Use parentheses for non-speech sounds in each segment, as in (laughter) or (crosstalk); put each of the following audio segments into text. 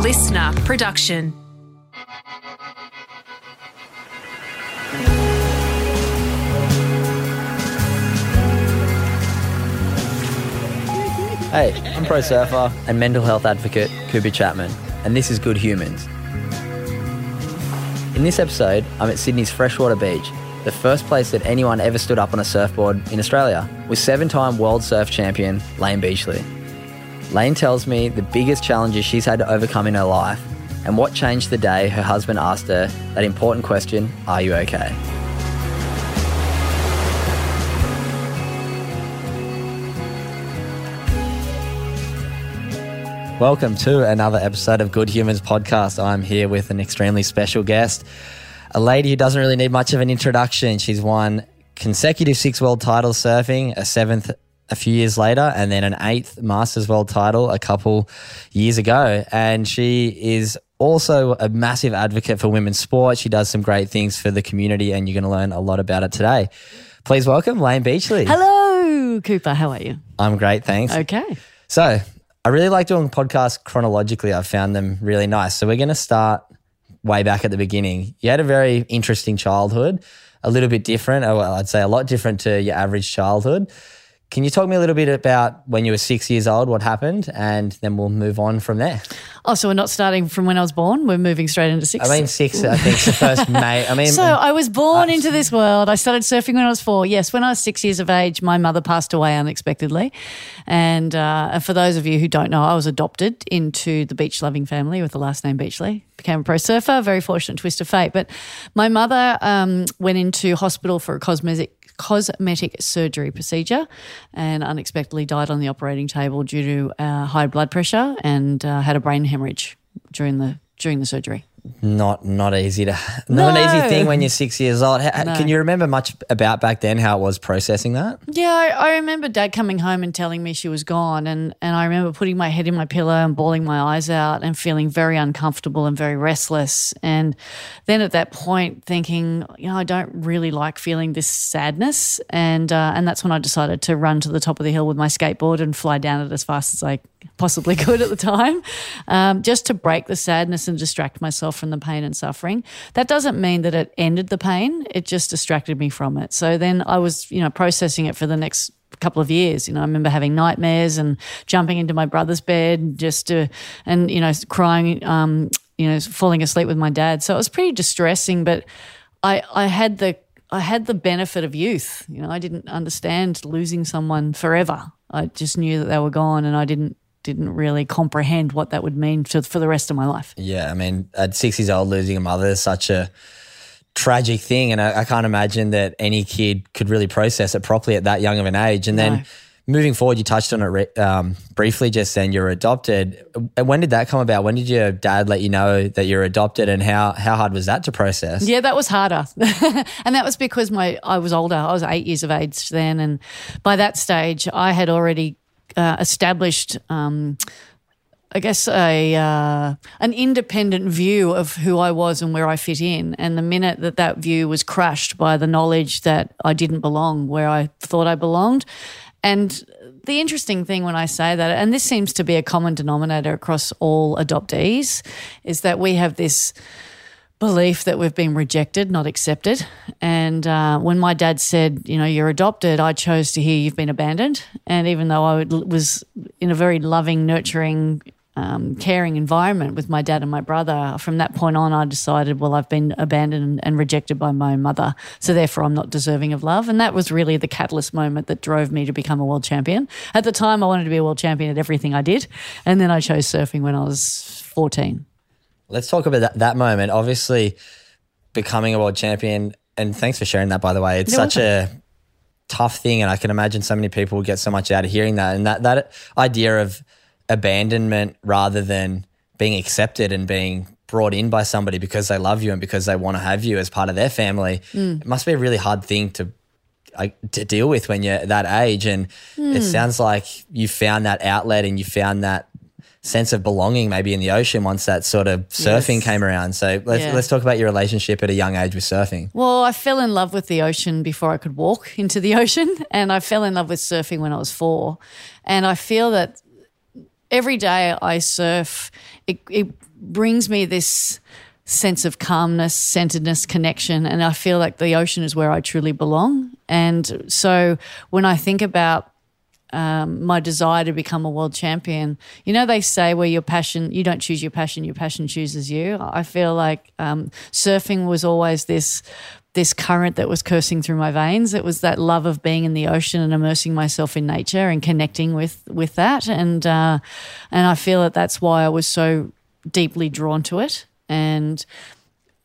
listener production. Hey, I'm pro surfer and mental health advocate Cooper Chapman, and this is Good Humans. In this episode, I'm at Sydney's Freshwater Beach, the first place that anyone ever stood up on a surfboard in Australia, with seven time world surf champion Layne Beachley. Layne tells me the biggest challenges she's had to overcome in her life and what changed the day her husband asked her that important question Are you okay? Welcome to another episode of Good Humans podcast. I'm here with an extremely special guest, a lady who doesn't really need much of an introduction. She's won consecutive six world titles surfing, a seventh a few years later, and then an eighth Masters World title a couple years ago. And she is also a massive advocate for women's sport. She does some great things for the community, and you're going to learn a lot about it today. Please welcome Layne Beachley. Hello, Cooper. How are you? I'm great, thanks. Okay. So I really like doing podcasts chronologically. I've found them really nice. So we're going to start way back at the beginning. You had a very interesting childhood, a little bit different. Well, I'd say a lot different to your average childhood. Can you talk me a little bit about when you were six years old, what happened, and then we'll move on from there? Oh, so we're not starting from when I was born. We're moving straight into six. I mean, six, I think, is the first (laughs) May. I mean, so I was born into this world. I started surfing when I was four. Yes, when I was six years of age, my mother passed away unexpectedly. And, uh, for those of you who don't know, I was adopted into the beach loving family with the last name Beachley. Became a pro surfer. Very fortunate twist of fate. But my mother um, went into hospital for a cosmetic cosmetic surgery procedure and unexpectedly died on the operating table due to uh, high blood pressure and uh, had a brain hemorrhage during the during the surgery. Not not easy to not an easy thing when you're six years old. How- No. Can you remember much about back then how it was processing that? Yeah, I, I remember Dad coming home and telling me she was gone, and and I remember putting my head in my pillow and bawling my eyes out and feeling very uncomfortable and very restless. And then at that point, thinking, you know, I don't really like feeling this sadness, and uh, and that's when I decided to run to the top of the hill with my skateboard and fly down it as fast as I possibly (laughs) could at the time, um, just to break the sadness and distract myself from the pain and suffering. That doesn't mean that it ended the pain; it just distracted me from it. So then I was, you know, processing it for the next couple of years. You know, I remember having nightmares and jumping into my brother's bed just to, and you know, crying, um, you know, falling asleep with my dad. So it was pretty distressing, but I I had the I had the benefit of youth. You know, I didn't understand losing someone forever. I just knew that they were gone, and I didn't didn't really comprehend what that would mean for, for the rest of my life. Yeah, I mean, at six years old, losing a mother is such a tragic thing, and I, I can't imagine that any kid could really process it properly at that young of an age. And No. then moving forward, you touched on it re- um, briefly just then. You're adopted. When did that come about? When did your dad let you know that you're adopted, and how how hard was that to process? Yeah, that was harder, (laughs) and that was because my I was older. I was eight years of age then, and by that stage, I had already uh, established. Um, I guess a uh, an independent view of who I was and where I fit in. And the minute that that view was crushed by the knowledge that I didn't belong where I thought I belonged, and the interesting thing when I say that, and this seems to be a common denominator across all adoptees, is that we have this belief that we've been rejected, not accepted. And uh, when my dad said, you know, you're adopted, I chose to hear you've been abandoned. And even though I was in a very loving, nurturing, um, caring environment with my dad and my brother, from that point on, I decided, well, I've been abandoned and rejected by my own mother. So therefore, I'm not deserving of love. And that was really the catalyst moment that drove me to become a world champion. At the time, I wanted to be a world champion at everything I did. And then I chose surfing when I was 14. Let's talk about that, that moment. Obviously, becoming a world champion, and thanks for sharing that, by the way. It's You're such a tough thing, and I can imagine so many people would get so much out of hearing that. And that that idea of abandonment rather than being accepted and being brought in by somebody because they love you and because they want to have you as part of their family. Mm. It must be a really hard thing to I, to deal with when you're that age. And it mm. sounds like you found that outlet and you found that sense of belonging maybe in the ocean once that sort of surfing Yes. came around. So let's Yeah. let's talk about your relationship at a young age with surfing. Well, I fell in love with the ocean before I could walk into the ocean, (laughs) and I fell in love with surfing when I was four. And I feel that every day I surf, it, it brings me this sense of calmness, centeredness, connection, and I feel like the ocean is where I truly belong. And so when I think about um, my desire to become a world champion. You know, they say where your passion, you don't choose your passion, your passion chooses you. I feel like um, surfing was always this this current that was coursing through my veins. It was that love of being in the ocean and immersing myself in nature and connecting with with that. And uh, and I feel that that's why I was so deeply drawn to it. And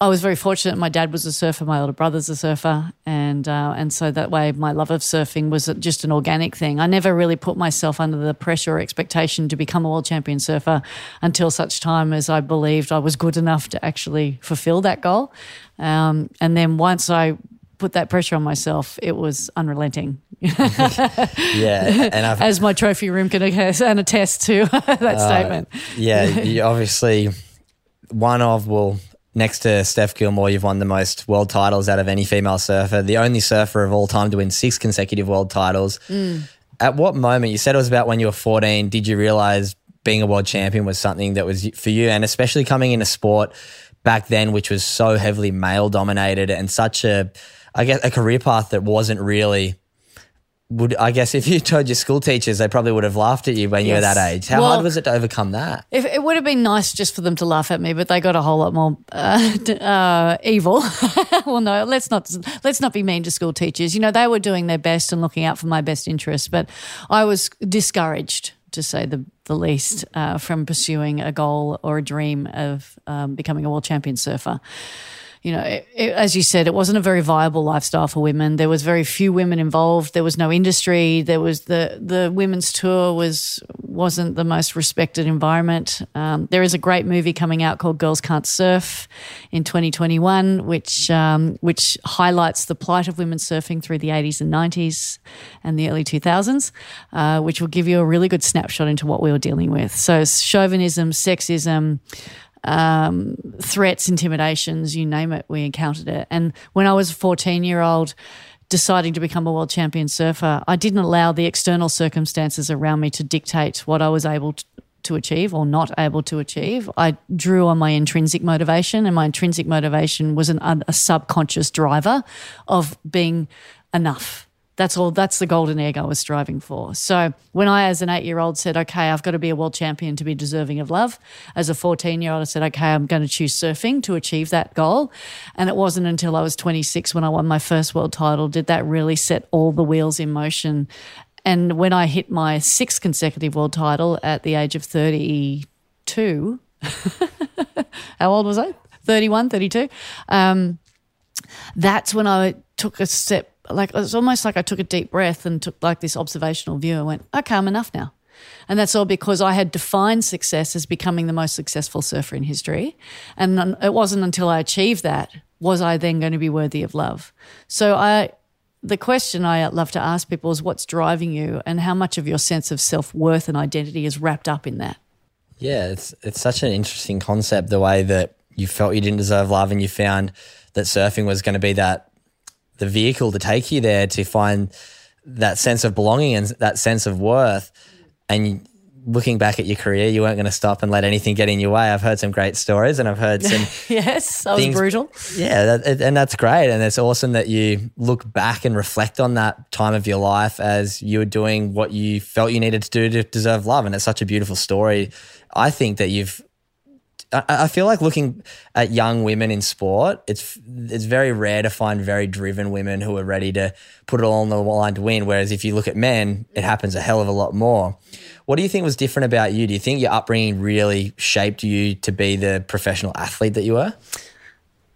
I was very fortunate. My dad was a surfer. My older brother's a surfer, and uh, and so that way, my love of surfing was just an organic thing. I never really put myself under the pressure or expectation to become a world champion surfer until such time as I believed I was good enough to actually fulfill that goal. Um, and then once I put that pressure on myself, it was unrelenting. (laughs) Yeah, and I've As my trophy room can attest, and attest to (laughs) that statement. yeah, (laughs) you obviously one of well next to Steph Gilmore, you've won the most world titles out of any female surfer, the only surfer of all time to win six consecutive world titles. Mm. At what moment you said it was about when you were 14, did you realize being a world champion was something that was for you and especially coming in a sport back then which was so heavily male dominated and such a I guess a career path that wasn't really would I guess if you (laughs) told your school teachers, they probably would have laughed at you when you were that age. How Well- hard was it to overcome that? If, it would have been nice just for them to laugh at me, but they got a whole lot more uh, (laughs) uh, evil. (laughs) well, no, let's not let's not be mean to school teachers. You know, they were doing their best and looking out for my best interests, but I was discouraged, to say the the least, uh, from pursuing a goal or a dream of um, becoming a world champion surfer you know, it, it- as you said, it wasn't a very viable lifestyle for women. There was very few women involved. There was no industry. There was the the women's tour was wasn't the most respected environment. Um, there is a great movie coming out called Girls Can't Surf in 2021, which um, which highlights the plight of women surfing through the 80s and 90s and the early 2000s, uh, which will give you a really good snapshot into what we were dealing with. So chauvinism, sexism um, threats, intimidations, you name it, we encountered it. And when I was a 14 year old deciding to become a world champion surfer, I didn't allow the external circumstances around me to dictate what I was able to. To achieve or not able to achieve, I drew on my intrinsic motivation, and my intrinsic motivation was an, a subconscious driver of being enough. That's all. That's the golden egg I was striving for. So when I, as an eight-year-old, said, "Okay, I've got to be a world champion to be deserving of love," as a fourteen-year-old, I said, "Okay, I'm going to choose surfing to achieve that goal." And it wasn't until I was 26 when I won my first world title did that really set all the wheels in motion. And when I hit my sixth consecutive world title at the age of 32, (laughs) how old was I? 31, 32. Um, that's when I took a step, like it was almost like I took a deep breath and took like this observational view and went, okay, I'm enough now. And that's all because I had defined success as becoming the most successful surfer in history. And it wasn't until I achieved that was I then going to be worthy of love. So I, the question I love to ask people is what's driving you and how much of your sense of self worth and identity is wrapped up in that. Yeah, it's it's such an interesting concept the way that you felt you didn't deserve love and you found that surfing was going to be that the vehicle to take you there to find that sense of belonging and that sense of worth and looking back at your career you weren't going to stop and let anything get in your way. I've heard some great stories and I've heard some (laughs) Yes, was Things- brutal. Yeah, that, and that's great. And it's awesome that you look back and reflect on that time of your life as you were doing what you felt you needed to do to deserve love. And it's such a beautiful story. I think that you've. I feel like looking at young women in sport, it's it's very rare to find very driven women who are ready to put it all on the line to win. Whereas if you look at men, it happens a hell of a lot more. What do you think was different about you? Do you think your upbringing really shaped you to be the professional athlete that you were?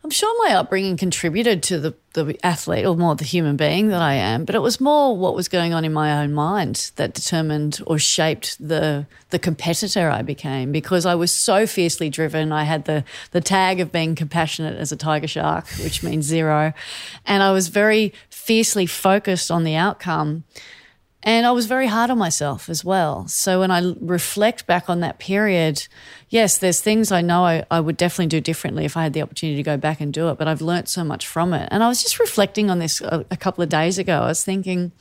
I'm sure my upbringing contributed to the, the athlete or more the human being that I am, but it was more what was going on in my own mind that determined or shaped the the competitor I became because I was so fiercely driven. I had the the tag of being compassionate as a tiger shark, which means zero, and I was very fiercely focused on the outcome. And I was very hard on myself as well. So when I reflect back on that period, yes, there's things I know I, I, would definitely do differently if I had the opportunity to go back and do it, but I've learnt so much from it. And I was just reflecting on this a, a couple of days ago. I was thinking,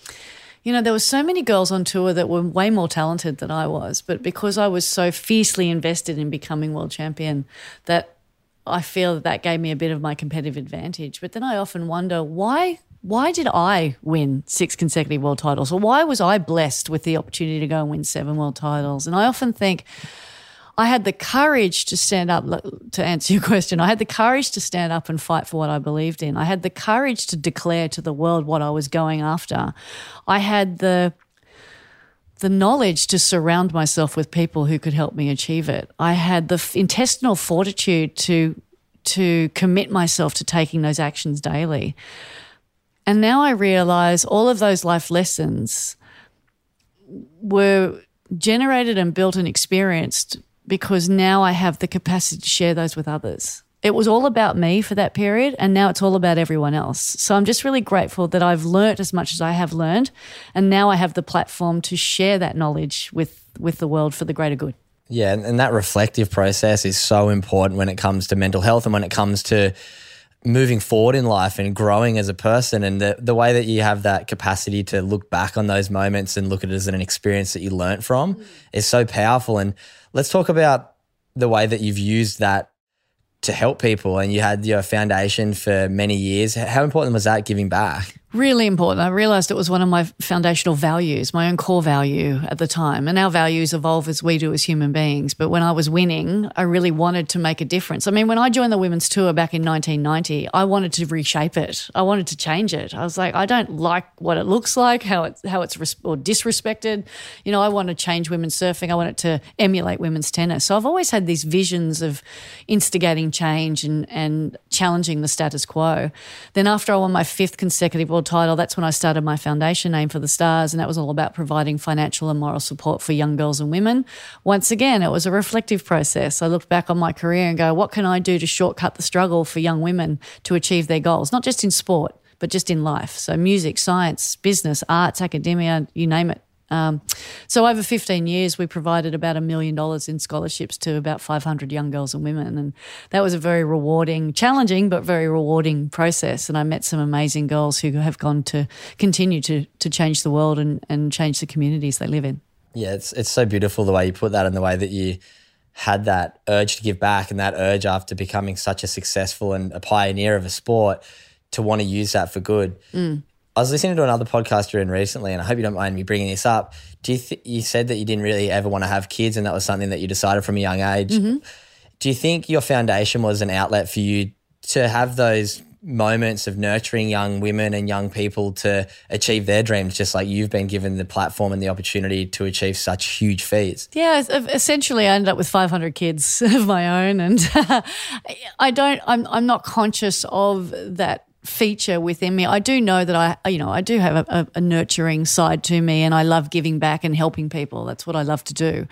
you know, there were so many girls on tour that were way more talented than I was, but because I was so fiercely invested in becoming world champion, that I feel that that gave me a bit of my competitive advantage. But then I often wonder why why did I win six consecutive world titles? Or why was I blessed with the opportunity to go and win seven world titles? And I often think I had the courage to stand up, to answer your (laughs) question, I had the courage to stand up and fight for what I believed in. I had the courage to declare to the world what I was going after. I had the the knowledge to surround myself with people who could help me achieve it. I had the intestinal fortitude to to commit myself to taking those actions daily. And now I realize all of those life lessons were generated and built and experienced because now I have the capacity to share those with others. It was all about me for that period, and now it's all about everyone else. So I'm just really grateful that I've learnt as much as I have learned, and now I have the platform to share that knowledge with with the world for the greater good. Yeah, and that reflective process is so important when it comes to mental health and when it comes to moving forward in life and growing as a person and the, the way that you have that capacity to look back on those moments and look at it as an experience that you learnt from mm. is so powerful and let's talk about the way that you've used that to help people and you had your foundation for many years how important was that giving back Really important. I realized it was one of my foundational values, my own core value at the time. And our values evolve as we do as human beings. But when I was winning, I really wanted to make a difference. I mean, when I joined the women's tour back in 1990, I wanted to reshape it. I wanted to change it. I was like, I don't like what it looks like, how it's how it's res- or disrespected. You know, I want to change women's surfing. I want it to emulate women's tennis. So I've always had these visions of instigating change and and challenging the status quo. Then after I won my fifth consecutive title, that's when I started my foundation Aim for the stars. And that was all about providing financial and moral support for young girls and women. Once again, it was a reflective process. I looked back on my career and go, what can I do to shortcut the struggle for young women to achieve their goals, not just in sport, but just in life. So music, science, business, arts, academia, you name it. Um, so over 15 years, we provided about a million dollars in scholarships to about 500 young girls and women, and that was a very rewarding, challenging but very rewarding process. And I met some amazing girls who have gone to continue to to change the world and and change the communities they live in. Yeah, it's it's so beautiful the way you put that and the way that you had that urge to give back and that urge after becoming such a successful and a pioneer of a sport to want to use that for good. Mm. I was listening to another podcast you're in recently, and I hope you don't mind me bringing this up. Do you th- you said that you didn't really ever want to have kids, and that was something that you decided from a young age? Mm-hmm. Do you think your foundation was an outlet for you to have those moments of nurturing young women and young people to achieve their dreams, just like you've been given the platform and the opportunity to achieve such huge feats. Yeah, essentially, I ended up with 500 kids (laughs) of my own, and (laughs) I don't. I'm I'm not conscious of that feature within me. I do know that I, you know, I do have a, a, nurturing side to me, and I love giving back and helping people. That's what I love to do.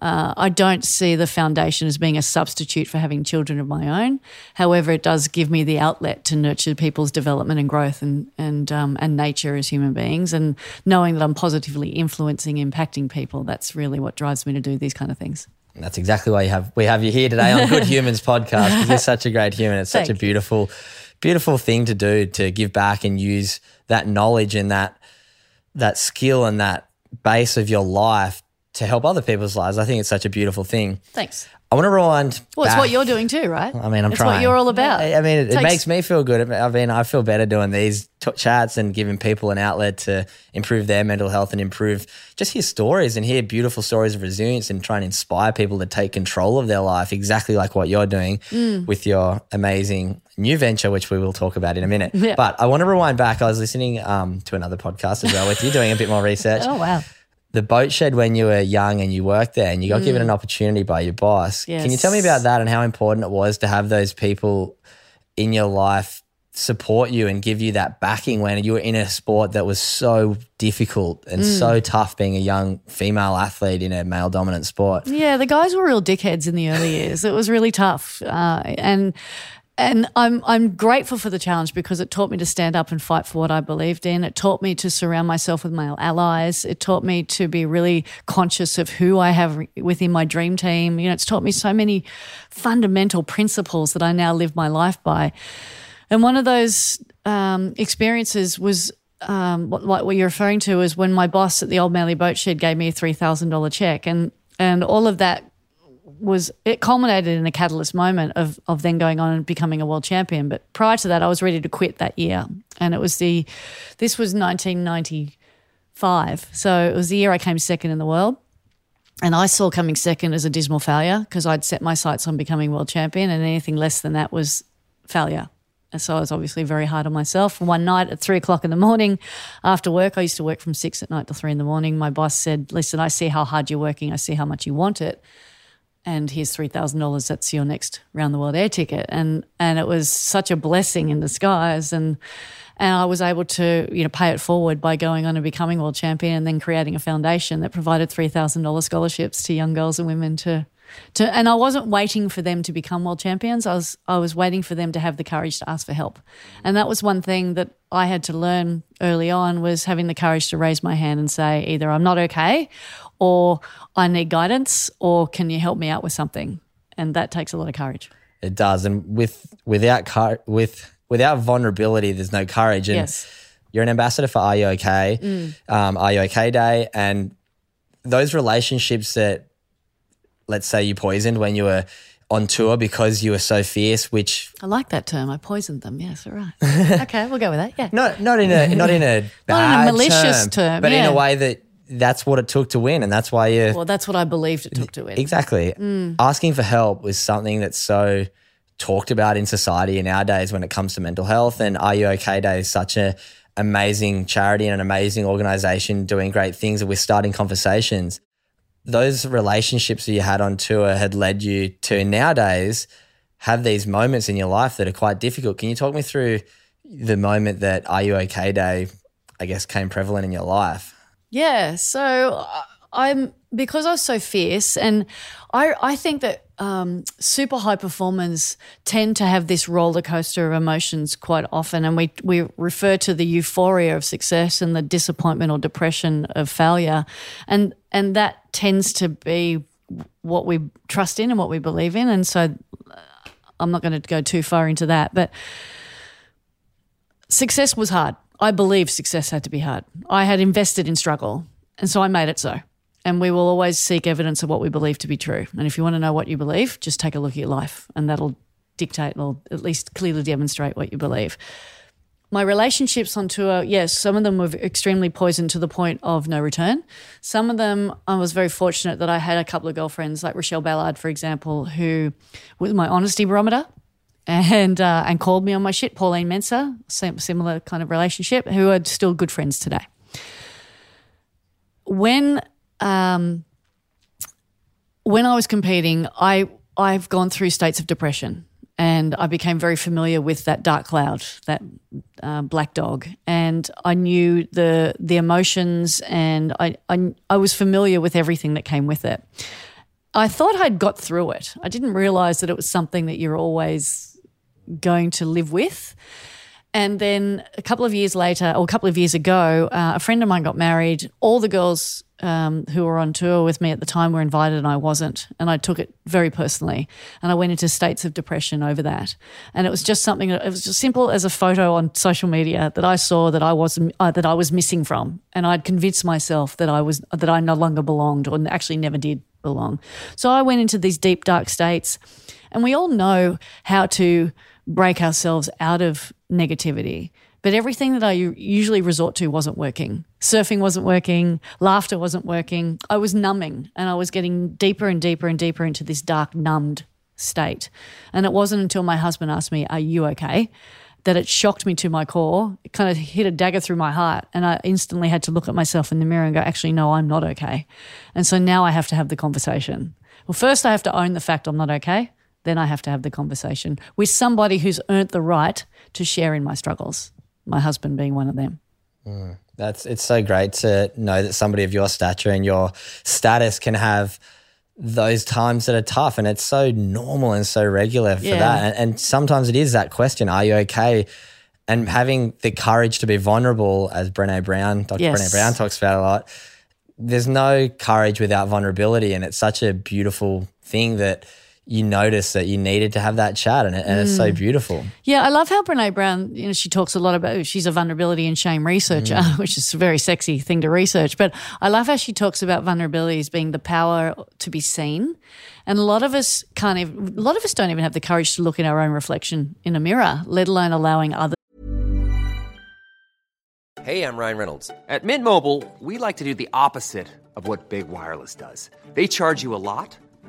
Uh, I don't see the foundation as being a substitute for having children of my own. However, it does give me the outlet to nurture people's development and growth and and um, and nature as human beings. And knowing that I'm positively influencing, impacting people, that's really what drives me to do these kind of things. That's exactly why you have we have you here today on Good (laughs) Humans podcast because you're such a great human. It's such Thank a beautiful. Beautiful thing to do to give back and use that knowledge and that that skill and that base of your life to help other people's lives. I think it's such a beautiful thing. Thanks. I want to rewind. Well, it's what you're doing too, right? I mean, I'm it's trying. what you're all about. I mean, it, it, makes me feel good. I mean, I feel better doing these t- chats and giving people an outlet to improve their mental health and improve just hear stories and hear beautiful stories of resilience and try and inspire people to take control of their life, exactly like what you're doing mm. with your amazing new venture, which we will talk about in a minute. Yeah. But I want to rewind back. I was listening um, to another podcast as well with you, doing a bit more research. (laughs) oh wow! The boat shed when you were young and you worked there, and you got mm. given an opportunity by your boss. Yes. Can you tell me about that and how important it was to have those people? in your life support you and give you that backing when you were in a sport that was so difficult and so tough being a young female athlete in a male dominant sport? Yeah, the guys were real dickheads in the early years. It was really tough, uh, and and I'm I'm grateful for the challenge because it taught me to stand up and fight for what I believed in. It taught me to surround myself with male allies. It taught me to be really conscious of who I have within my dream team. You know, it's taught me so many fundamental principles that I now live my life by. And one of those um, experiences was um, what, what you're referring to is when my boss at the Old Manly Boat Shed gave me a three thousand dollar check, and and all of that was it culminated in a catalyst moment of of then going on and becoming a world champion. But prior to that, I was ready to quit that year, and it was the this was 1995, so it was the year I came second in the world. And I saw coming second as a dismal failure because I'd set my sights on becoming world champion, and anything less than that was failure. And so I was obviously very hard on myself. One night at three o'clock in the morning after work, I used to work from six at night till three in the morning. My boss said, Listen, I see how hard you're working. I see how much you want it. And here's $3,000. That's your next round the world air ticket. And, and it was such a blessing in disguise. And, and I was able to, you know, pay it forward by going on and becoming world champion and then creating a foundation that provided $3,000 scholarships to young girls and women to, to, and I wasn't waiting for them to become world champions. I was I was waiting for them to have the courage to ask for help, and that was one thing that I had to learn early on was having the courage to raise my hand and say either I'm not okay, or I need guidance, or can you help me out with something? And that takes a lot of courage. It does, and with without with without vulnerability, there's no courage. And Yes. you're an ambassador for Are You Okay? Um, Are You Okay Day, and those relationships that, let's say, you poisoned when you were on tour because you were so fierce, which I like that term. I poisoned them. Yes, all right. (laughs) okay, we'll go with that. Yeah. not not in a not in a bad (laughs) not in a malicious term, but in a way that that's what it took to win, and that's why you Well, that's what I believed it took to win. Exactly. Mm. Asking for help was something that's so talked about in society nowadays when it comes to mental health. And Are You OK Day is such an amazing charity and an amazing organization doing great things. And we're starting conversations. Those relationships that you had on tour had led you to nowadays have these moments in your life that are quite difficult. Can you talk me through the moment that Are You OK Day, I guess, came prevalent in your life? Yeah. So uh, I'm because I was so fierce, and I I think that um, super high performers tend to have this roller coaster of emotions quite often, and we we refer to the euphoria of success and the disappointment or depression of failure, and and that tends to be what we trust in and what we believe in, and so. uh, I'm not going to go too far into that, but success was hard. I believe success had to be hard. I had invested in struggle, and so I made it so. And we will always seek evidence of what we believe to be true. And if you want to know what you believe, just take a look at your life, and that'll dictate or at least clearly demonstrate what you believe. My relationships on tour, yes, some of them were extremely poisoned to the point of no return. Some of them, I was very fortunate that I had a couple of girlfriends, like Rochelle Ballard, for example, who was my honesty barometer and uh, and called me on my shit. Pauline Menczer, similar kind of relationship, who are still good friends today. When um, when I was competing, I I've gone through states of depression, and I became very familiar with that dark cloud, that uh, black dog, and I knew the the emotions, and I, I I was familiar with everything that came with it. I thought I'd got through it. I didn't realize that it was something that you're always going to live with. And then a couple of years later, or a couple of years ago, uh, a friend of mine got married. All the girls um, who were on tour with me at the time were invited, and I wasn't. And I took it very personally. And I went into states of depression over that. And it was just something. It was as simple as a photo on social media that I saw that I was uh, that I was missing from, and I'd convinced myself that I was that I no longer belonged, or actually never did belong. So I went into these deep dark states, and we all know how to break ourselves out of negativity. But everything that I usually resort to wasn't working. Surfing wasn't working, laughter wasn't working. I was numbing and I was getting deeper and deeper and deeper into this dark, numbed state. And it wasn't until my husband asked me, Are you okay? that it shocked me to my core. It kind of hit a dagger through my heart. And I instantly had to look at myself in the mirror and go, Actually, no, I'm not okay. And so now I have to have the conversation. Well, first I have to own the fact I'm not okay. Then I have to have the conversation with somebody who's earned the right to share in my struggles. My husband being one of them. Mm. That's it's so great to know that somebody of your stature and your status can have those times that are tough, and it's so normal and so regular for Yeah. that. And, and sometimes it is that question: Are you okay? And having the courage to be vulnerable, as Brene Brown, Dr. Yes. Brene Brown talks about a lot. There's no courage without vulnerability, and it's such a beautiful thing that you notice that you needed to have that chat, and, it, and it's Mm. so beautiful. Yeah, I love how Brene Brown, you know, she talks a lot about she's a vulnerability and shame researcher, (laughs) which is a very sexy thing to research. But I love how she talks about vulnerability as being the power to be seen. And a lot of us can't even, a lot of us don't even have the courage to look in our own reflection in a mirror, let alone allowing others. Hey, I'm Ryan Reynolds. At Mint Mobile, we like to do the opposite of what Big Wireless does. They charge you a lot,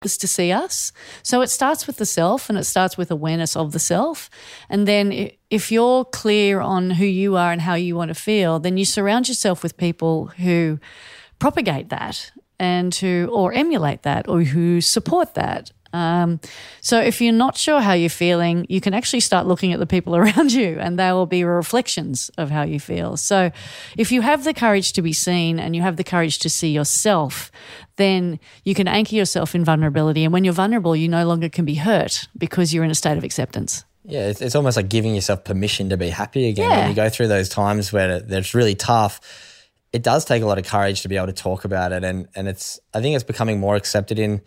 to see us. So it starts with the self and it starts with awareness of the self. And then if you're clear on who you are and how you want to feel, then you surround yourself with people who propagate that and who or emulate that or who support that. Um, so if you're not sure how you're feeling, you can actually start looking at the people (laughs) around you and they will be reflections of how you feel. So if you have the courage to be seen and you have the courage to see yourself, then you can anchor yourself in vulnerability. And when you're vulnerable, you no longer can be hurt because you're in a state of acceptance. Yeah, it's, it's almost like giving yourself permission to be happy again. Yeah. When you go through those times where it's really tough, it does take a lot of courage to be able to talk about it. And, and it's, I think it's becoming more accepted in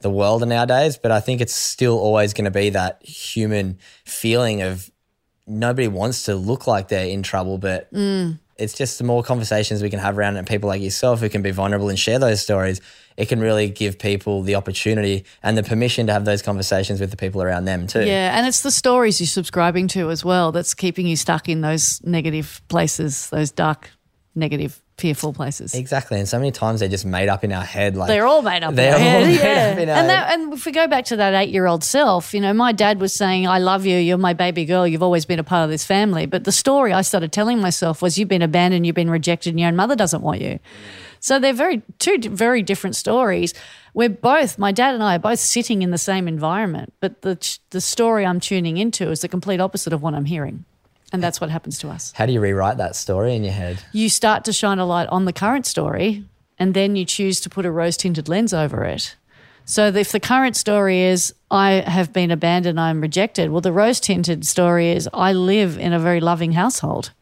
the world in nowadays, but I think it's still always going to be that human feeling of nobody wants to look like they're in trouble, but mm. it's just the more conversations we can have around it and people like yourself who can be vulnerable and share those stories, it can really give people the opportunity and the permission to have those conversations with the people around them too. Yeah, and it's the stories you're subscribing to as well that's keeping you stuck in those negative places, those dark, negative, fearful places. Exactly. And so many times they're just made up in our head. Like They're all made up. They're in our all head, made yeah. up in our and head. that, and if we go back to that eight-year-old self, you know, my dad was saying, "I love you. You're my baby girl. You've always been a part of this family." But the story I started telling myself was, "You've been abandoned. You've been rejected. And your own mother doesn't want you." So they're very two very different stories. We're both, my dad and I, are both sitting in the same environment, but the the story I'm tuning into is the complete opposite of what I'm hearing, and that's what happens to us. How do you rewrite that story in your head? you start to shine a light on the current story and then you choose to put a rose tinted lens over it. So if the current story is I have been abandoned, I'm rejected, well, the rose tinted story is I live in a very loving household.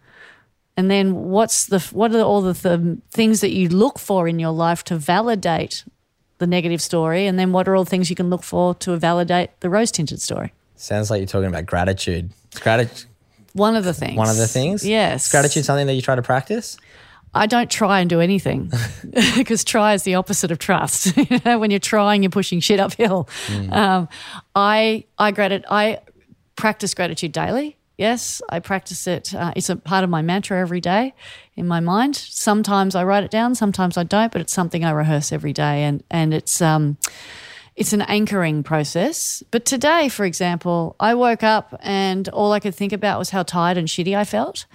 And then what's the what are all the th- um, things that you look for in your life to validate the negative story, and then what are all the things you can look for to validate the rose tinted story? Sounds like you're talking about gratitude. Is gratitude One of the things. one of the things? Yes. Is gratitude something that you try to practice? I don't try and do anything (laughs) because try is the opposite of trust. (laughs) you know, when you're trying, you're pushing shit uphill. Um, I I grat- I practice gratitude daily. Yes, I practice it. Uh, it's a part of my mantra every day in my mind. Sometimes I write it down, sometimes I don't, but it's something I rehearse every day, and and it's um, it's an anchoring process. But today, for example, I woke up and all I could think about was how tired and shitty I felt.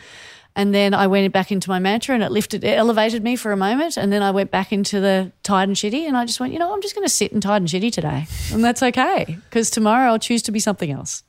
And then I went back into my mantra and it lifted, it elevated me for a moment. And then I went back into the tired and shitty. And I just went, you know, I'm just going to sit and tired and shitty today. And that's okay because tomorrow I'll choose to be something else.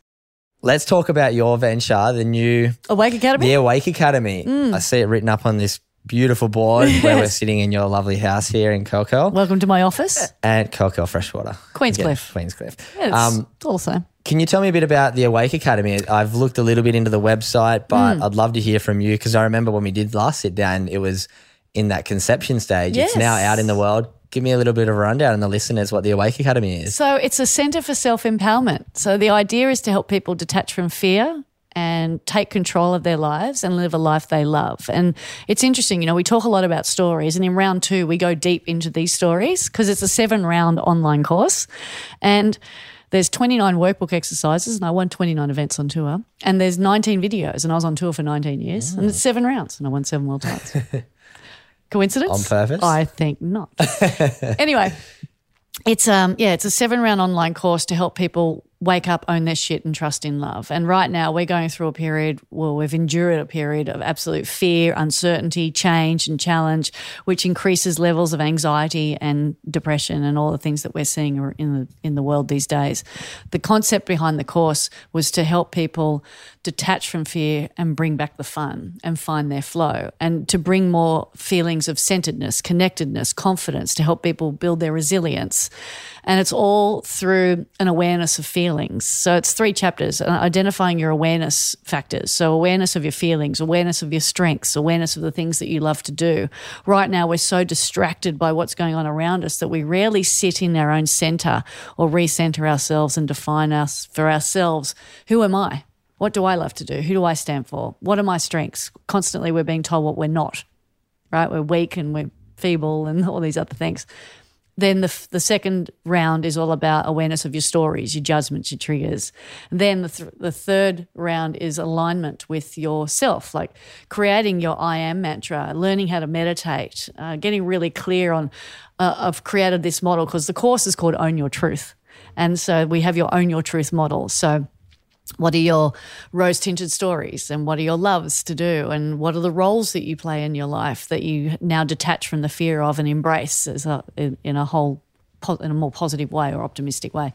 Let's talk about your venture, the new Awake Academy? The Awake Academy. Mm. I see it written up on this beautiful board where we're sitting in your lovely house here in Coco Welcome to my office. At Coco Freshwater. Queenscliff. Again, Queenscliff. It's Um, also. Can you tell me a bit about the Awake Academy? I've looked a little bit into the website, but Hmm. I'd love to hear from you because I remember when we did last sit down, it was in that conception stage. It's now out in the world. Give me a little bit of a rundown and the listeners what the Awake Academy is. So it's a center for self empowerment. So the idea is to help people detach from fear and take control of their lives and live a life they love. And it's interesting, you know, we talk a lot about stories, and in round two, we go deep into these stories because it's a seven round online course. And There's 29 workbook exercises, and I won 29 events on tour. And there's 19 videos, and I was on tour for 19 years, and it's seven rounds, and I won seven world titles. (laughs) Coincidence? On purpose? I think not. (laughs) anyway, it's um yeah, it's a seven round online course to help people wake up, own their shit, and trust in love. And right now, we're going through a period well, we've endured a period of absolute fear, uncertainty, change, and challenge, which increases levels of anxiety and depression and all the things that we're seeing in the in the world these days. The concept behind the course was to help people detach from fear and bring back the fun and find their flow and to bring more feelings of centeredness, connectedness, confidence to help people build their resilience. And it's all through an awareness of feelings. So it's three chapters uh, identifying your awareness factors. So, awareness of your feelings, awareness of your strengths, awareness of the things that you love to do. Right now, we're so distracted by what's going on around us that we rarely sit in our own center or recenter ourselves and define us for ourselves who am I? What do I love to do? Who do I stand for? What are my strengths? Constantly, we're being told what we're not, right? We're weak and we're feeble and (laughs) all these other things. Then the, the second round is all about awareness of your stories, your judgments, your triggers. then the, th- the third round is alignment with yourself, like creating your I am mantra, learning how to meditate, uh, getting really clear on. Uh, I've created this model because the course is called Own Your Truth. And so we have your Own Your Truth model. So what are your rose tinted stories and what are your loves to do and what are the roles that you play in your life that you now detach from the fear of and embrace as a, in, in a whole in a more positive way or optimistic way.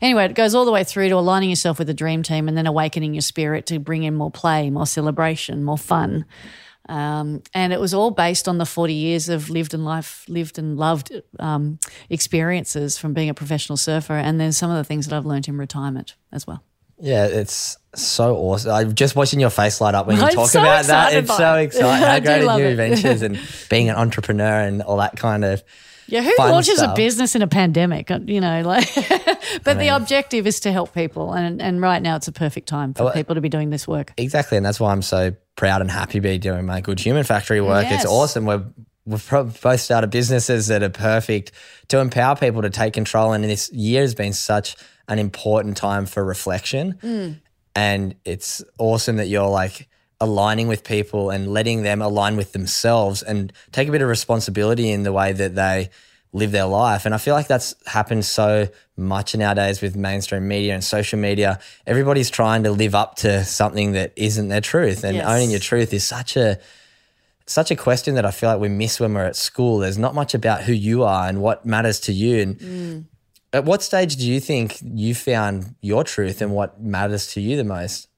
Anyway, it goes all the way through to aligning yourself with the dream team and then awakening your spirit to bring in more play, more celebration, more fun. Um, and it was all based on the 40 years of lived and life, lived and loved um, experiences from being a professional surfer. And then some of the things that I've learned in retirement as well. Yeah, it's so awesome. I'm just watching your face light up when you I'm talk so about that. It's so it. exciting. (laughs) I How great are new it. adventures (laughs) and being an entrepreneur and all that kind of. Yeah, who launches stuff. a business in a pandemic? Uh, You know, like, (laughs) but the objective is to help people, and and right now it's a perfect time for Well, people to be doing this work. Exactly, and that's why I'm so proud and happy to be doing my Good Human Factory work. Yes. It's awesome. We're we've both started businesses that are perfect to empower people to take control. And this year has been such an important time for reflection, Mm. and it's awesome that you're like aligning with people and letting them align with themselves and take a bit of responsibility in the way that they live their life. And I feel like that's happened so much nowadays with mainstream media and social media. Everybody's trying to live up to something that isn't their truth. And Yes. owning your truth is such a such a question that I feel like we miss when we're at school. There's not much about who you are and what matters to you. And at what stage do you think you found your truth and what matters to you the most?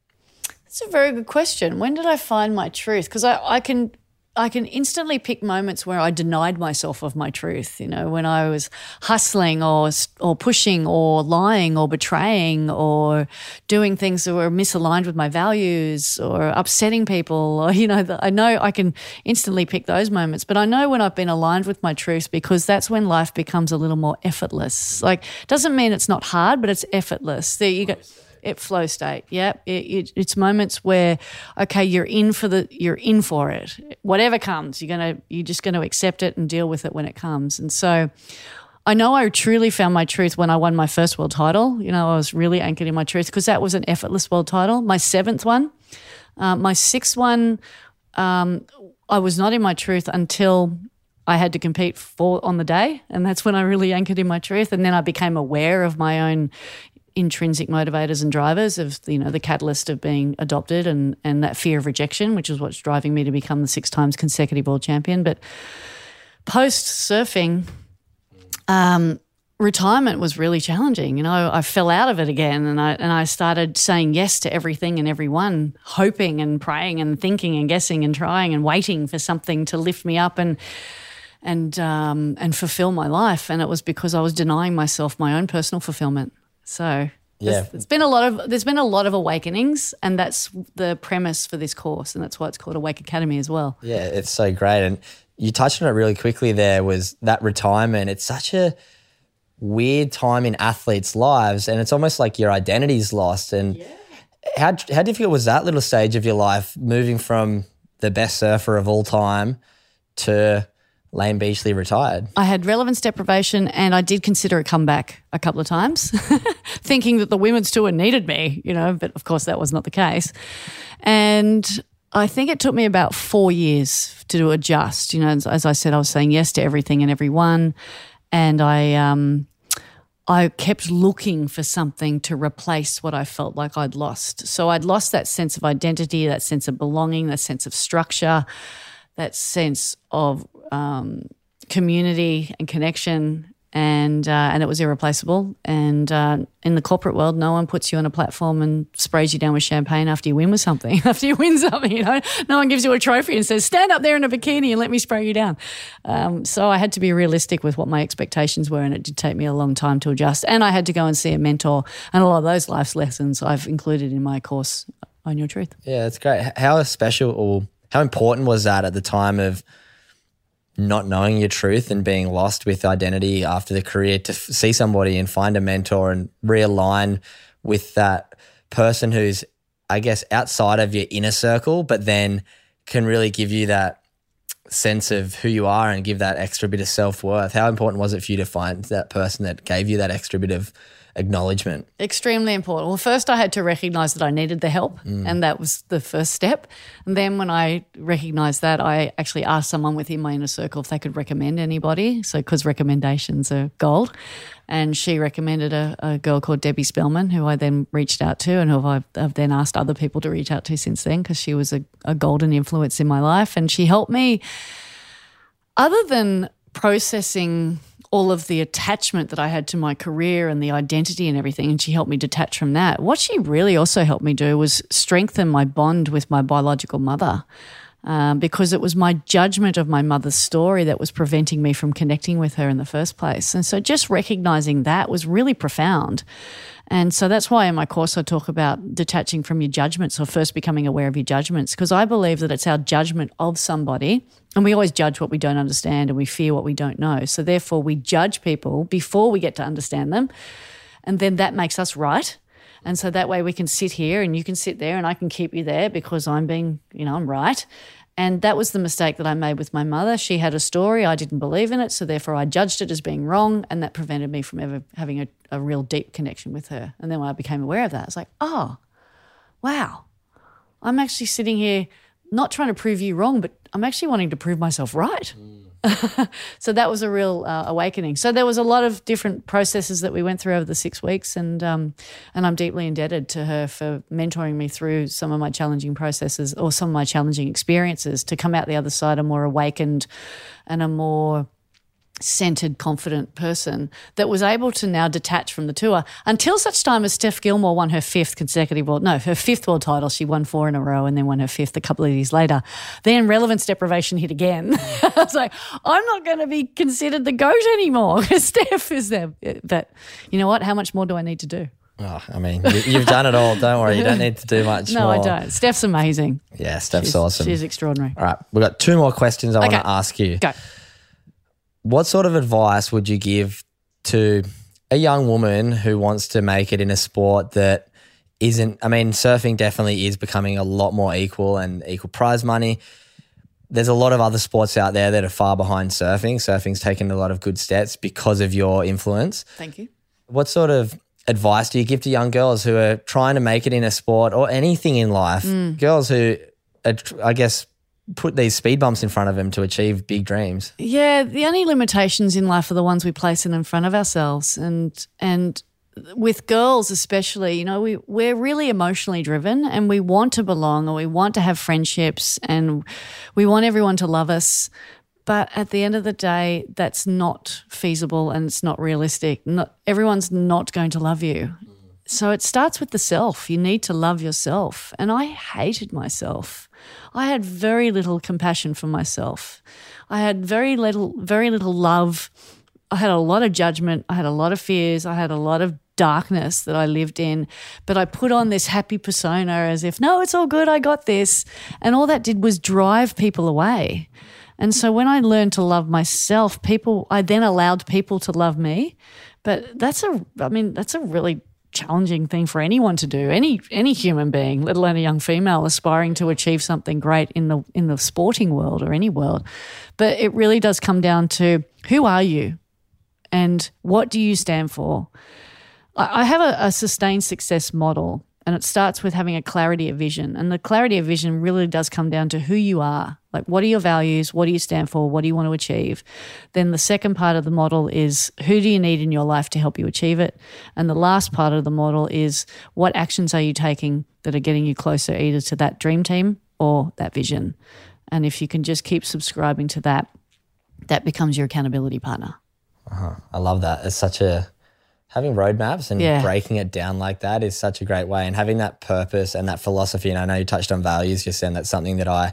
That's a very good question. When did I find my truth? Because I, I can I can instantly pick moments where I denied myself of my truth. You know, when I was hustling or or pushing or lying or betraying or doing things that were misaligned with my values or upsetting people. (laughs) Or you know, I know I can instantly pick those moments. But I know when I've been aligned with my truth because that's when life becomes a little more effortless. Like doesn't mean it's not hard, but it's effortless. There you go. It flow state. Yep. It, it, it's moments where, okay, you're in for the, you're in for it. Whatever comes, you're gonna, you're just to accept it and deal with it when it comes. And so, I know I truly found my truth when I won my first world title. You know, I was really anchored in my truth because that was an effortless world title. My seventh one, uh, my sixth one, um, I was not in my truth until I had to compete for on the day, and that's when I really anchored in my truth. And then I became aware of my own intrinsic motivators and drivers of you know the catalyst of being adopted and and that fear of rejection, which is what's driving me to become the six times consecutive world champion. But post surfing, um, retirement was really challenging. You know, I fell out of it again, and I and I started saying yes to everything and everyone, hoping and praying and thinking and guessing and trying and waiting for something to lift me up and and um, and fulfill my life. And it was because I was denying myself my own personal fulfillment. So. Yeah. There's, it's been a lot of there's been a lot of awakenings and that's the premise for this course and that's why it's called Awake Academy as well. Yeah, it's so great. And you touched on it really quickly there was that retirement. It's such a weird time in athletes' lives and it's almost like your identity's lost. And yeah. how how difficult was that little stage of your life moving from the best surfer of all time to Layne Beachley retired. I had relevance deprivation and I did consider a comeback a couple of times, (laughs) thinking that the women's tour needed me, you know, but of course that was not the case. And I think it took me about four years to adjust. You know, as, as I said, I was saying yes to everything and everyone. And I, um, I kept looking for something to replace what I felt like I'd lost. So I'd lost that sense of identity, that sense of belonging, that sense of structure, that sense of um, community and connection. And uh, and it was irreplaceable. And uh, in the corporate world, no one puts you on a platform and sprays you down with champagne after you win with something. (laughs) after you win something, you know, no one gives you a trophy and says, "Stand up there in a bikini and let me spray you down." Um, so I had to be realistic with what my expectations were, and it did take me a long time to adjust. And I had to go and see a mentor, and a lot of those life lessons I've included in my course, Own Your Truth. Yeah, that's great. How special or how important was that at the time of not knowing your truth and being lost with identity after the career to f- see somebody and find a mentor and realign with that person who's, I guess, outside of your inner circle, but then can really give you that sense of who you are and give that extra bit of self worth. How important was it for you to find that person that gave you that extra bit of acknowledgement? Extremely important. Well, first I had to recognize that I needed the help, mm. and that was the first step. And then when I recognized that, I actually asked someone within my inner circle if they could recommend anybody. So, because recommendations are gold. And she recommended a, a girl called Debbie Spellman, who I then reached out to, and who I've, I've then asked other people to reach out to since then, because she was a, a golden influence in my life. And she helped me, other than processing all of the attachment that I had to my career and the identity and everything, and she helped me detach from that. What she really also helped me do was strengthen my bond with my biological mother. Um, because it was my judgment of my mother's story that was preventing me from connecting with her in the first place. And so just recognizing that was really profound. And so that's why in my course I talk about detaching from your judgments or first becoming aware of your judgments, because I believe that it's our judgment of somebody. And we always judge what we don't understand and we fear what we don't know. So therefore, we judge people before we get to understand them. And then that makes us right. And so that way we can sit here and you can sit there and I can keep you there because I'm being, you know, I'm right. And that was the mistake that I made with my mother. She had a story, I didn't believe in it. So therefore I judged it as being wrong. And that prevented me from ever having a, a real deep connection with her. And then when I became aware of that, I was like, oh, wow, I'm actually sitting here not trying to prove you wrong, but I'm actually wanting to prove myself right. Mm. (laughs) so that was a real uh, awakening. So there was a lot of different processes that we went through over the six weeks, and um, and I'm deeply indebted to her for mentoring me through some of my challenging processes or some of my challenging experiences to come out the other side a more awakened and a more centered, confident person that was able to now detach from the tour until such time as Steph Gilmore won her fifth consecutive world, no, her fifth world title. She won four in a row and then won her fifth a couple of years later. Then relevance deprivation hit again. (laughs) I was like, I'm not going to be considered the GOAT anymore because Steph is there. But you know what? How much more do I need to do? Oh, I mean, you, you've done it all. Don't worry. You don't need to do much (laughs) No, more. I don't. Steph's amazing. Yeah, Steph's She's, awesome. She's extraordinary. all right, we've got two more questions I want to ask you. Go. What sort of advice would you give to a young woman who wants to make it in a sport that isn't? I mean, surfing definitely is becoming a lot more equal and equal prize money. There's a lot of other sports out there that are far behind surfing. Surfing's taken a lot of good steps because of your influence. Thank you. What sort of advice do you give to young girls who are trying to make it in a sport or anything in life? Mm. Girls who, are, I guess, put these speed bumps in front of them to achieve big dreams. Yeah, the only limitations in life are the ones we place in in front of ourselves, and and with girls especially, you know, we we're really emotionally driven, and we want to belong, or we want to have friendships, and we want everyone to love us. But at the end of the day, that's not feasible and it's not realistic. Not everyone's not going to love you. So it starts with the self. You need to love yourself. And I hated myself. I had very little compassion for myself. I had very little very little love. I had a lot of judgment. I had a lot of fears. I had a lot of darkness that I lived in. But I put on this happy persona as if, no, it's all good. I got this. And all that did was drive people away. And so when I learned to love myself, people, I then allowed people to love me. But that's a, I mean, that's a really challenging thing for anyone to do, any any human being, let alone a young female aspiring to achieve something great in the in the sporting world or any world. But it really does come down to who are you and what do you stand for? I have a, a sustained success model, and it starts with having a clarity of vision. And the clarity of vision really does come down to who you are. Like, what are your values? What do you stand for? What do you want to achieve? Then the second part of the model is who do you need in your life to help you achieve it? And the last part of the model is what actions are you taking that are getting you closer either to that dream team or that vision? And if you can just keep subscribing to that, that becomes your accountability partner. Uh-huh. I love that. It's such a having roadmaps and Yeah. breaking it down like that is such a great way. And having that purpose and that philosophy. And I know you touched on values just then. That's something that I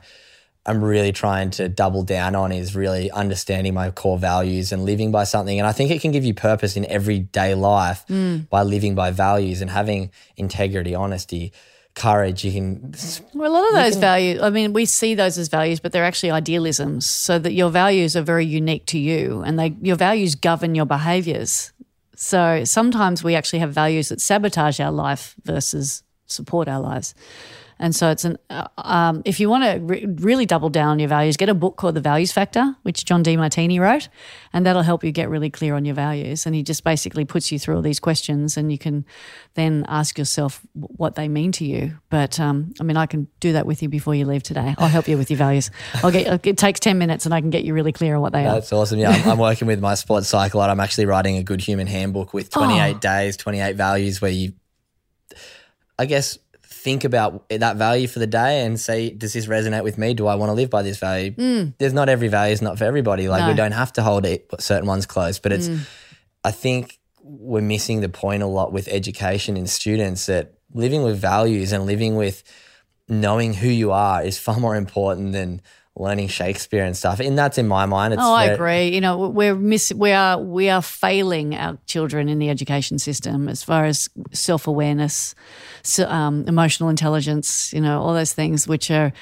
am really trying to double down on is really understanding my core values and living by something. And I think it can give you purpose in everyday life mm. by living by values and having integrity, honesty, courage. You can Well, a lot of those values, I mean, we see those as values, but they're actually idealisms. So that your values are very unique to you and they your values govern your behaviors. So sometimes we actually have values that sabotage our life versus support our lives. And so it's an uh, um, if you want to re- really double down on your values, get a book called The Values Factor, which John Demartini wrote, and that'll help you get really clear on your values. And he just basically puts you through all these questions, and you can then ask yourself what they mean to you. But um, I mean, I can do that with you before you leave today. I'll help you with your values. I'll get it takes ten minutes, and I can get you really clear on what they are. That's awesome. Yeah, I'm, I'm working with my sports cycle. I'm actually writing a good human handbook with 28 Oh. days, 28 values where you, I guess, think about that value for the day and say, does this resonate with me? Do I want to live by this value? There's not every value is not for everybody. Like we. No. Hmm. don't have to hold it, certain ones close, but it's, I think we're missing the point a lot with education in students that living with values and living with knowing who you are is far more important than learning Shakespeare and stuff. And that's in my mind. It's Oh, I agree. You know, we're miss we are we are failing our children in the education system as far as self awareness, so, um, emotional intelligence. You know, all those things which are.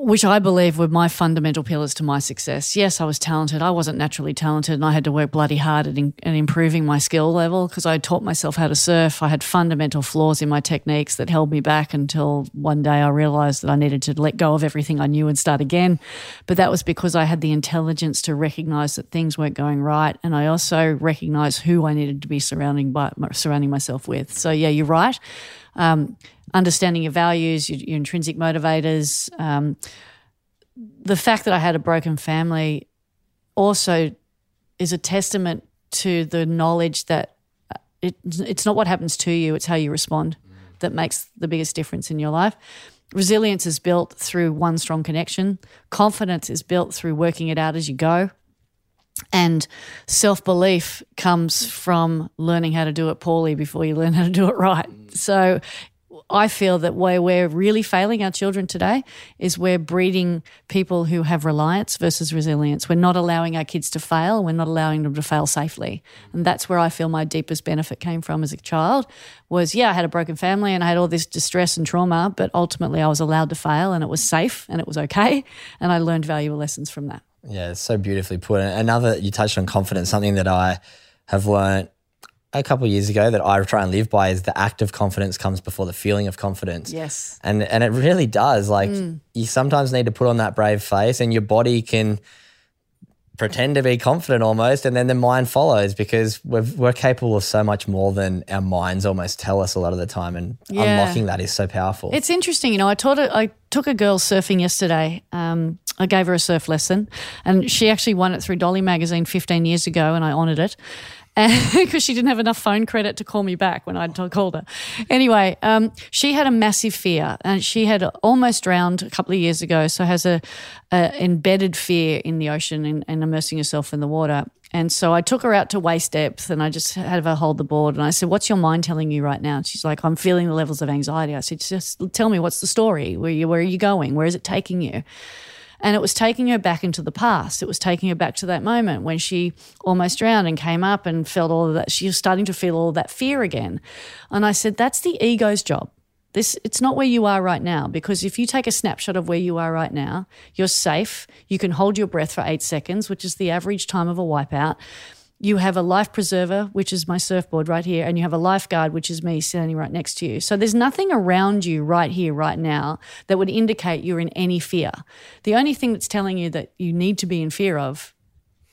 Which I believe were my fundamental pillars to my success. Yes, I was talented. I wasn't naturally talented, and I had to work bloody hard at, in, at improving my skill level because I taught myself how to surf. I had fundamental flaws in my techniques that held me back until one day I realized that I needed to let go of everything I knew and start again. But that was because I had the intelligence to recognize that things weren't going right, and I also recognized who I needed to be surrounding by surrounding myself with. So yeah, you're right. Um, understanding your values, your, your intrinsic motivators. Um, the fact that I had a broken family also is a testament to the knowledge that uh, it, it's not what happens to you, it's how you respond that makes the biggest difference in your life. Resilience is built through one strong connection. Confidence is built through working it out as you go. And self belief comes from learning how to do it poorly before you learn how to do it right. So I feel that where we're really failing our children today is we're breeding people who have reliance versus resilience. We're not allowing our kids to fail. We're not allowing them to fail safely. And that's where I feel my deepest benefit came from as a child was, yeah, I had a broken family and I had all this distress and trauma, but ultimately I was allowed to fail and it was safe and it was okay. And I learned valuable lessons from that. Yeah, it's so beautifully put. Another, you touched on confidence, something that I have learned a couple of years ago that I try and live by is the act of confidence comes before the feeling of confidence. Yes. And and it really does. Like you sometimes need to put on that brave face and your body can pretend to be confident almost and then the mind follows because we're, we're capable of so much more than our minds almost tell us a lot of the time and Yeah. unlocking that is so powerful. It's interesting, you know. I taught a, I took a girl surfing yesterday. Um, I gave her a surf lesson, and she actually won it through Dolly magazine 15 years ago, and I honoured it. (laughs) Because she didn't have enough phone credit to call me back when I called her. Anyway, um, she had a massive fear, and she had almost drowned a couple of years ago. So has a, a embedded fear in the ocean and, and immersing herself in the water. And so I took her out to waist depth and I just had her hold the board and I said, What's your mind telling you right now? And she's like, I'm feeling the levels of anxiety. I said, Just tell me what's the story? Where, you, where are you going? Where is it taking you? And it was taking her back into the past. It was taking her back to that moment when she almost drowned and came up and felt all of that. She was starting to feel all that fear again. And I said, That's the ego's job. This it's not where you are right now because if you take a snapshot of where you are right now, you're safe. You can hold your breath for 8 seconds, which is the average time of a wipeout. You have a life preserver, which is my surfboard right here, and you have a lifeguard, which is me standing right next to you. So there's nothing around you right here, right now, that would indicate you're in any fear. The only thing that's telling you that you need to be in fear of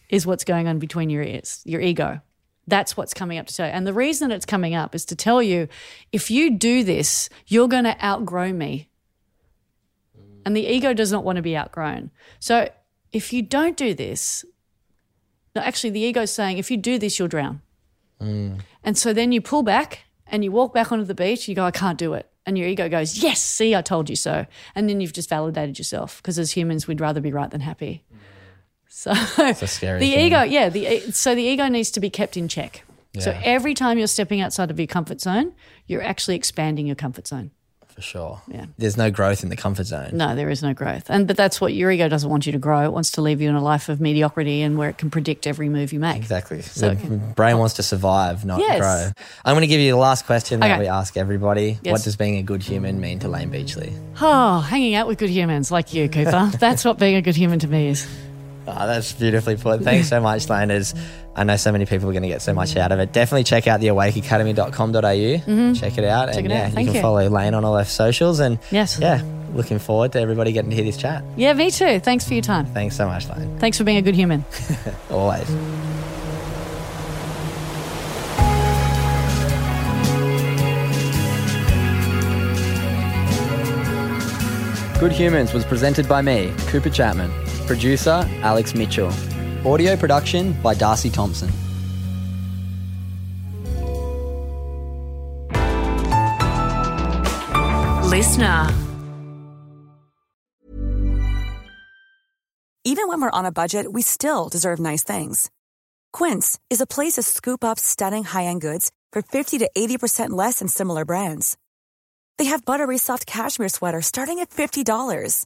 is what's going on between your ears, your ego. That's what's coming up to tell you. And the reason it's coming up is to tell you if you do this, you're going to outgrow me. And the ego does not want to be outgrown. So if you don't do this, no, actually, the ego's saying, if you do this, you'll drown. Mm. And so then you pull back and you walk back onto the beach, you go, I can't do it. And your ego goes, Yes, see, I told you so. And then you've just validated yourself because as humans, we'd rather be right than happy. So scary the thing. ego, yeah, the so the ego needs to be kept in check. So every time you're stepping outside of your comfort zone, you're actually expanding your comfort zone. For sure. Yeah. There's no growth in the comfort zone. No, there is no growth. And but that's what your ego doesn't want you to grow. It wants to leave you in a life of mediocrity and where it can predict every move you make. Exactly. So- the brain wants to survive, not Yes. grow. I'm going to give you the last question that we ask everybody. Yes. What does being a good human mean to Layne Beachley? Oh, hanging out with good humans like you, Cooper. (laughs) That's what being a good human to me is. Oh, that's beautifully put. Thanks so much, Layne. As I know so many people are going to get so much out of it. Definitely check out the awakeacademy.com.au. Check it out. Mm-hmm. Check and it out. yeah, Thank you can you. follow Layne on all our socials. And Yes. yeah, looking forward to everybody getting to hear this chat. Yeah, me too. Thanks for your time. Thanks so much, Layne. Thanks for being a good human. (laughs) Always. Good Humans was presented by me, Cooper Chapman. Producer, Alex Mitchell. Audio production by Darcy Thompson. Listener. Even when we're on a budget, we still deserve nice things. Quince is a place to scoop up stunning high-end goods for 50 to 80% less than similar brands. They have buttery soft cashmere sweaters starting at $50,